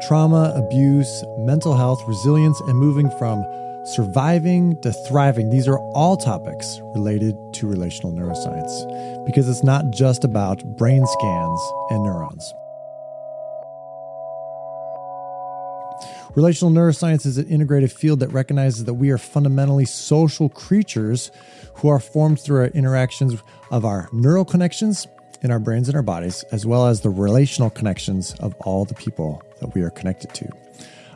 trauma, abuse, mental health, resilience, and moving from surviving to thriving. These are all topics related to relational neuroscience because it's not just about brain scans and neurons. Relational neuroscience is an integrative field that recognizes that we are fundamentally social creatures who are formed through our interactions of our neural connections in our brains and our bodies, as well as the relational connections of all the people that we are connected to.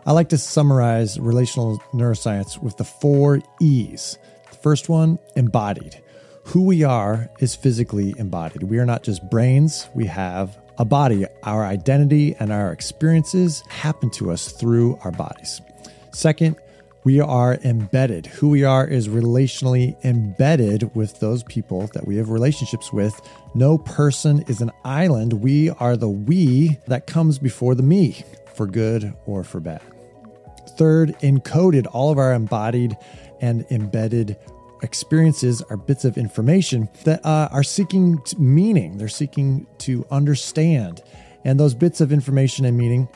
I like to summarize relational neuroscience with the four E's. The first one, embodied. Who we are is physically embodied. We are not just brains, we have a body. Our identity and our experiences happen to us through our bodies. Second, we are embedded. Who we are is relationally embedded with those people that we have relationships with. No person is an island. We are the we that comes before the me, for good or for bad. Third, encoded. All of our embodied and embedded experiences are bits of information that uh, are seeking meaning. They're seeking to understand. And those bits of information and meaning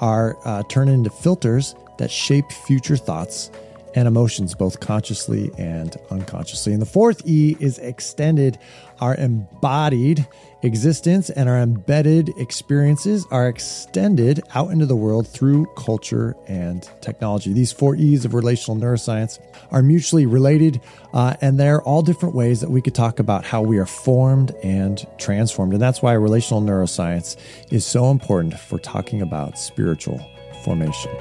are uh, turned into filters that shape future thoughts and emotions, both consciously and unconsciously. And the fourth E is extended. Our embodied existence and our embedded experiences are extended out into the world through culture and technology. These four E's of relational neuroscience are mutually related, uh, and they're all different ways that we could talk about how we are formed and transformed. And that's why relational neuroscience is so important for talking about spiritual formation.